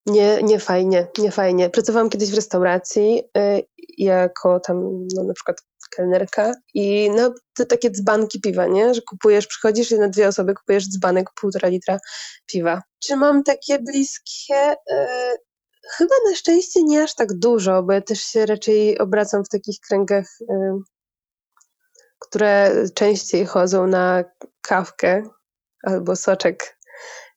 nie, nie fajnie, nie fajnie. Pracowałam kiedyś w restauracji y, jako tam no, na przykład kelnerka i no, te takie dzbanki piwa, nie? Że kupujesz, przychodzisz i na dwie osoby kupujesz dzbanek półtora litra piwa. Czy mam takie bliskie? Y, chyba na szczęście nie aż tak dużo, bo ja też się raczej obracam w takich kręgach, y, które częściej chodzą na kawkę albo soczek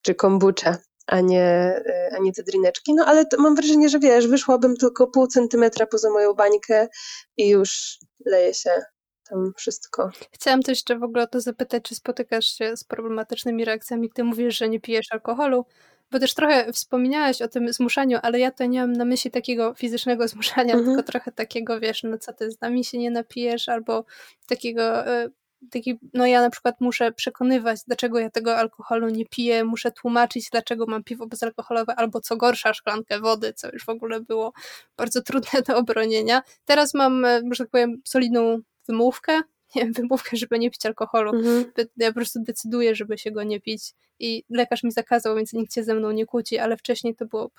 czy kombucha a nie, e, a nie te drineczki. No ale mam wrażenie, że wiesz, wyszłabym tylko pół centymetra poza moją bańkę i już leje się tam wszystko. Chciałam też jeszcze w ogóle o to zapytać, czy spotykasz się z problematycznymi reakcjami, gdy mówisz, że nie pijesz alkoholu? Bo też trochę wspominałaś o tym zmuszaniu, ale ja to nie mam na myśli takiego fizycznego zmuszania, mhm. tylko trochę takiego, wiesz, no co ty z nami się nie napijesz, albo takiego e, taki, no ja na przykład muszę przekonywać, dlaczego ja tego alkoholu nie piję, muszę tłumaczyć, dlaczego mam piwo bezalkoholowe, albo co gorsza, szklankę wody, co już w ogóle było bardzo trudne do obronienia. Teraz mam, e, że tak powiem, solidną wymówkę, nie wiem, wymówkę, żeby nie pić alkoholu. Mhm. Ja po prostu decyduję, żeby się go nie pić i lekarz mi zakazał, więc nikt się ze mną nie kłóci, ale wcześniej to było,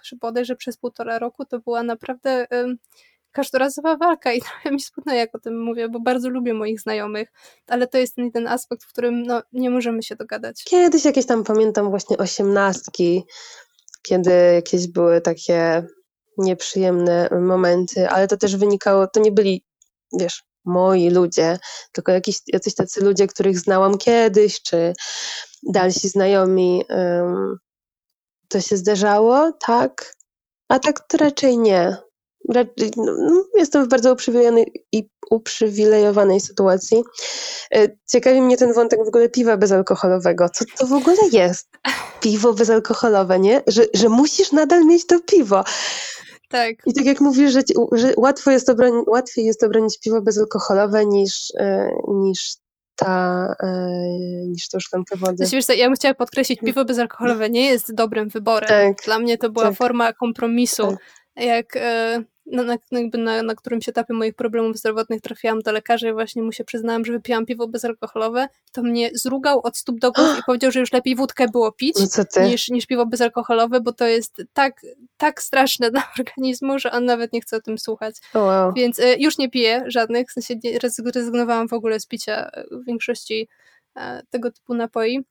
że przez półtora roku to była naprawdę każdorazowa walka i trochę mi smutno jak o tym mówię, bo bardzo lubię moich znajomych, ale to jest ten, ten aspekt, w którym no, nie możemy się dogadać. Kiedyś jakieś tam pamiętam właśnie osiemnastki, kiedy jakieś były takie nieprzyjemne momenty, ale to też wynikało, to nie byli, wiesz, moi ludzie, tylko jakiś, jacyś tacy ludzie, których znałam kiedyś, czy dalsi znajomi. Um, to się zdarzało, tak, a tak to raczej nie. No, no, jestem w bardzo uprzywilejowanej, uprzywilejowanej sytuacji. E, ciekawi mnie ten wątek w ogóle piwa bezalkoholowego. Co to w ogóle jest? Piwo bezalkoholowe, nie? Że, że musisz nadal mieć to piwo. Tak. I tak jak mówisz, że, że łatwo jest obroni, łatwiej jest obronić piwo bezalkoholowe niż, e, niż ta, e, niż tą szklankę wody. Znaczy, wiesz co, ja bym chciała podkreślić, piwo bezalkoholowe nie jest dobrym wyborem. Tak. Dla mnie to była tak. forma kompromisu. Tak. Jak na, na, jakby na, na którymś etapie moich problemów zdrowotnych trafiłam do lekarza i właśnie mu się przyznałam, że wypiłam piwo bezalkoholowe, to mnie zrugał od stóp do głów i powiedział, że już lepiej wódkę było pić no niż, niż piwo bezalkoholowe, bo to jest tak, tak straszne dla organizmu, że on nawet nie chce o tym słuchać. Oh wow. Więc y, już nie piję żadnych, w sensie rezygnowałam w ogóle z picia e, większości y, tego typu napoi.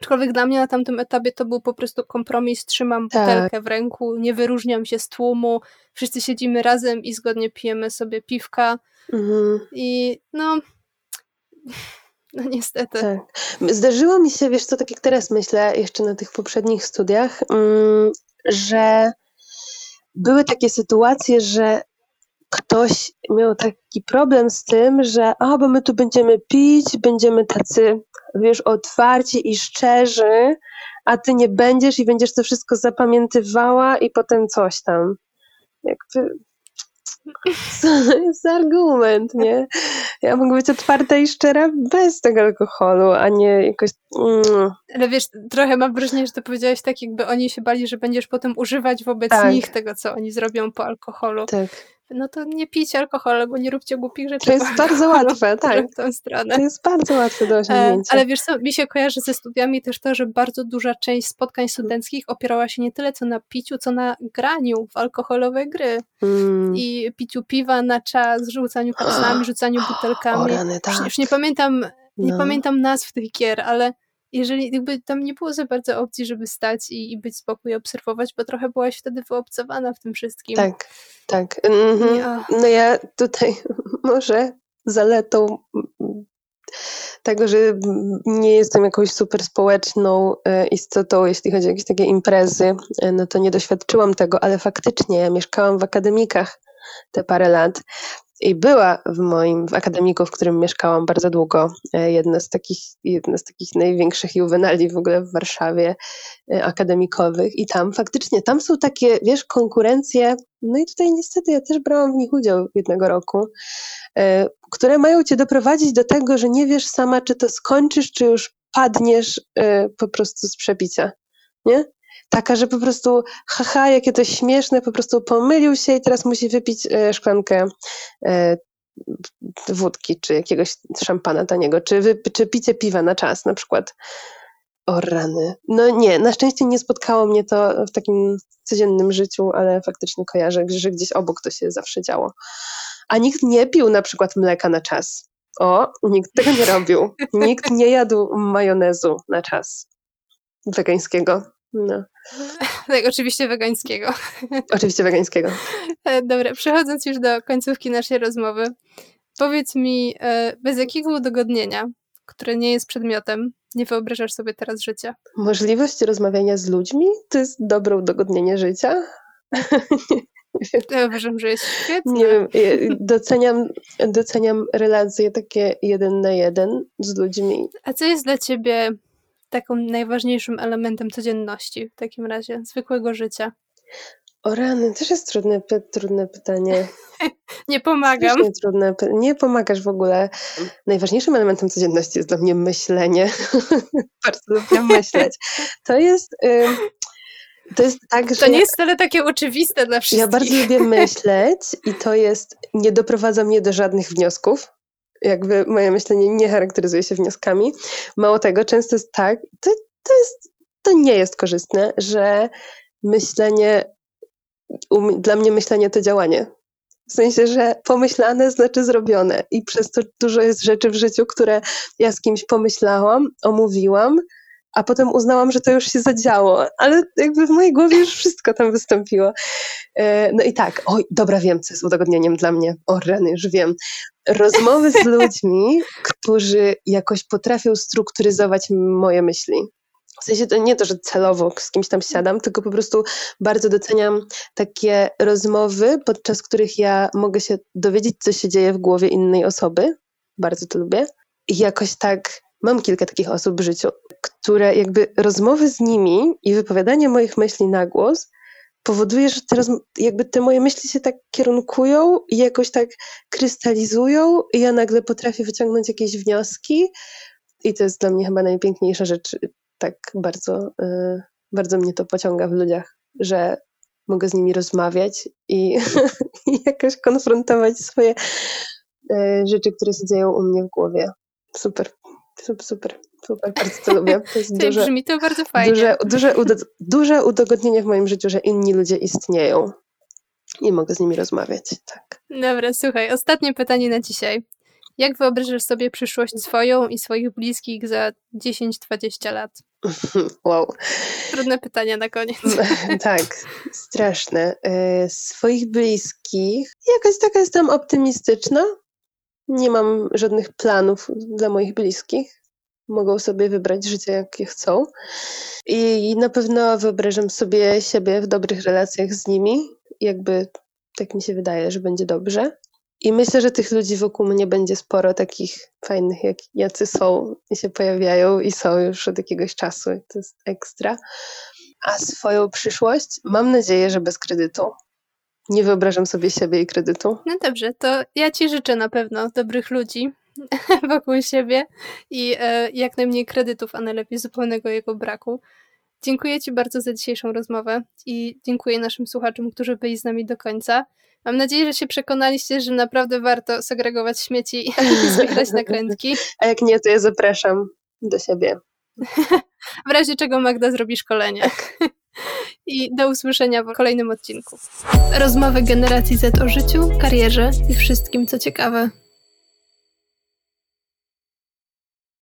Aczkolwiek dla mnie na tamtym etapie to był po prostu kompromis. Trzymam tak. butelkę w ręku, nie wyróżniam się z tłumu, wszyscy siedzimy razem i zgodnie pijemy sobie piwka. Mhm. I no, no niestety. Tak. Zdarzyło mi się, wiesz co, tak jak teraz myślę, jeszcze na tych poprzednich studiach, mm, że były takie sytuacje, że ktoś miał taki problem z tym, że a, bo my tu będziemy pić, będziemy tacy, wiesz, otwarci i szczerzy, a ty nie będziesz i będziesz to wszystko zapamiętywała i potem coś tam. Jakby... Co jest argument, nie? Ja mogę być otwarta i szczera bez tego alkoholu, a nie jakoś... Mm. Ale wiesz, trochę mam wrażenie, że to powiedziałeś tak, jakby oni się bali, że będziesz potem używać wobec tak. nich tego, co oni zrobią po alkoholu. Tak no to nie pijcie alkoholu, bo nie róbcie głupich rzeczy. To jest bardzo łatwe, tak. W tą stronę. To jest bardzo łatwe do e, osiągnięcia. Ale wiesz co, mi się kojarzy ze studiami też to, że bardzo duża część spotkań studenckich opierała się nie tyle co na piciu, co na graniu w alkoholowe gry. Mm. I piciu piwa na czas, rzucaniu kapslami, rzucaniu butelkami. O, rany, tak. już, już nie pamiętam, nie no. pamiętam nazw tych gier, ale jeżeli jakby tam nie było za bardzo opcji, żeby stać i, i być spokój i obserwować, bo trochę byłaś wtedy wyobcowana w tym wszystkim. Tak, tak. Mhm. Ja. No ja tutaj może zaletą tego, że nie jestem jakąś super społeczną e, istotą, jeśli chodzi o jakieś takie imprezy, e, no to nie doświadczyłam tego, ale faktycznie ja mieszkałam w akademikach te parę lat i była w moim, w akademiku, w którym mieszkałam bardzo długo, e, jedna z takich, jedna z takich największych juwenali w ogóle w Warszawie e, akademikowych. I tam faktycznie, tam są takie, wiesz, konkurencje, no i tutaj niestety ja też brałam w nich udział jednego roku, e, które mają cię doprowadzić do tego, że nie wiesz sama, czy to skończysz, czy już padniesz po prostu z przebicia, nie? Taka, że po prostu haha, jakie to śmieszne, po prostu pomylił się i teraz musi wypić y, szklankę y, wódki, czy jakiegoś szampana taniego, czy, czy picie piwa na czas na przykład. O rany. No nie, na szczęście nie spotkało mnie to w takim codziennym życiu, ale faktycznie kojarzę, że gdzieś obok to się zawsze działo. A nikt nie pił na przykład mleka na czas. O, nikt tego nie robił. Nikt nie jadł majonezu na czas wegańskiego. No. Tak, oczywiście wegańskiego. Oczywiście wegańskiego. E, dobra, przechodząc już do końcówki naszej rozmowy, powiedz mi, e, bez jakiego udogodnienia, które nie jest przedmiotem, nie wyobrażasz sobie teraz życia? Możliwość rozmawiania z ludźmi to jest dobre udogodnienie życia. Ja uważam, że jest świetnie. Nie wiem, doceniam, doceniam relacje takie jeden na jeden z ludźmi. A co jest dla ciebie taką najważniejszym elementem codzienności w takim razie, zwykłego życia? O rany, też jest trudne, trudne pytanie. nie pomagam. Nie, trudne, nie pomagasz w ogóle. Najważniejszym elementem codzienności jest dla mnie myślenie. Bardzo lubię myśleć. To jest... Y to jest tak, że. To nie jest wcale takie oczywiste dla wszystkich. Ja bardzo lubię myśleć i to jest. Nie doprowadza mnie do żadnych wniosków. Jakby moje myślenie nie charakteryzuje się wnioskami. Mało tego, często jest tak, to, to, jest, to nie jest korzystne, że myślenie, um, dla mnie myślenie to działanie. W sensie, że pomyślane znaczy zrobione. I przez to dużo jest rzeczy w życiu, które ja z kimś pomyślałam, omówiłam, a potem uznałam, że to już się zadziało, ale jakby w mojej głowie już wszystko tam wystąpiło. E, no i tak, oj, dobra, wiem, co jest udogodnieniem dla mnie. O, rany, już wiem. Rozmowy z ludźmi, którzy jakoś potrafią strukturyzować moje myśli. W sensie to nie to, że celowo z kimś tam siadam, tylko po prostu bardzo doceniam takie rozmowy, podczas których ja mogę się dowiedzieć, co się dzieje w głowie innej osoby. Bardzo to lubię. I jakoś tak mam kilka takich osób w życiu, które jakby rozmowy z nimi i wypowiadanie moich myśli na głos powoduje, że teraz jakby te moje myśli się tak kierunkują i jakoś tak krystalizują i ja nagle potrafię wyciągnąć jakieś wnioski i to jest dla mnie chyba najpiękniejsza rzecz, tak bardzo, yy, bardzo mnie to pociąga w ludziach, że mogę z nimi rozmawiać i, i jakoś konfrontować swoje yy, rzeczy, które się dzieją u mnie w głowie. Super. Super, super, super, bardzo to lubię. To jest duże, brzmi to bardzo fajnie. Duże, duże, duże udogodnienie w moim życiu, że inni ludzie istnieją i mogę z nimi rozmawiać, tak. Dobra, słuchaj, ostatnie pytanie na dzisiaj. Jak wyobrażasz sobie przyszłość swoją i swoich bliskich za 10-20 lat? Wow. Trudne pytania na koniec. tak, straszne. E, swoich bliskich, jakaś taka jestem optymistyczna, nie mam żadnych planów dla moich bliskich. Mogą sobie wybrać życie, jakie chcą. I na pewno wyobrażam sobie siebie w dobrych relacjach z nimi. Jakby tak mi się wydaje, że będzie dobrze. I myślę, że tych ludzi wokół mnie będzie sporo takich fajnych, jak jacy są i się pojawiają i są już od jakiegoś czasu. To jest ekstra. A swoją przyszłość mam nadzieję, że bez kredytu. Nie wyobrażam sobie siebie i kredytu. No dobrze, to ja Ci życzę na pewno dobrych ludzi wokół siebie i e, jak najmniej kredytów, a najlepiej zupełnego jego braku. Dziękuję Ci bardzo za dzisiejszą rozmowę i dziękuję naszym słuchaczom, którzy byli z nami do końca. Mam nadzieję, że się przekonaliście, że naprawdę warto segregować śmieci i zbierać nakrętki. A jak nie, to ja zapraszam do siebie. W razie czego Magda zrobi szkolenie. Tak. I do usłyszenia w kolejnym odcinku. Rozmowy generacji Z o życiu, karierze i wszystkim, co ciekawe.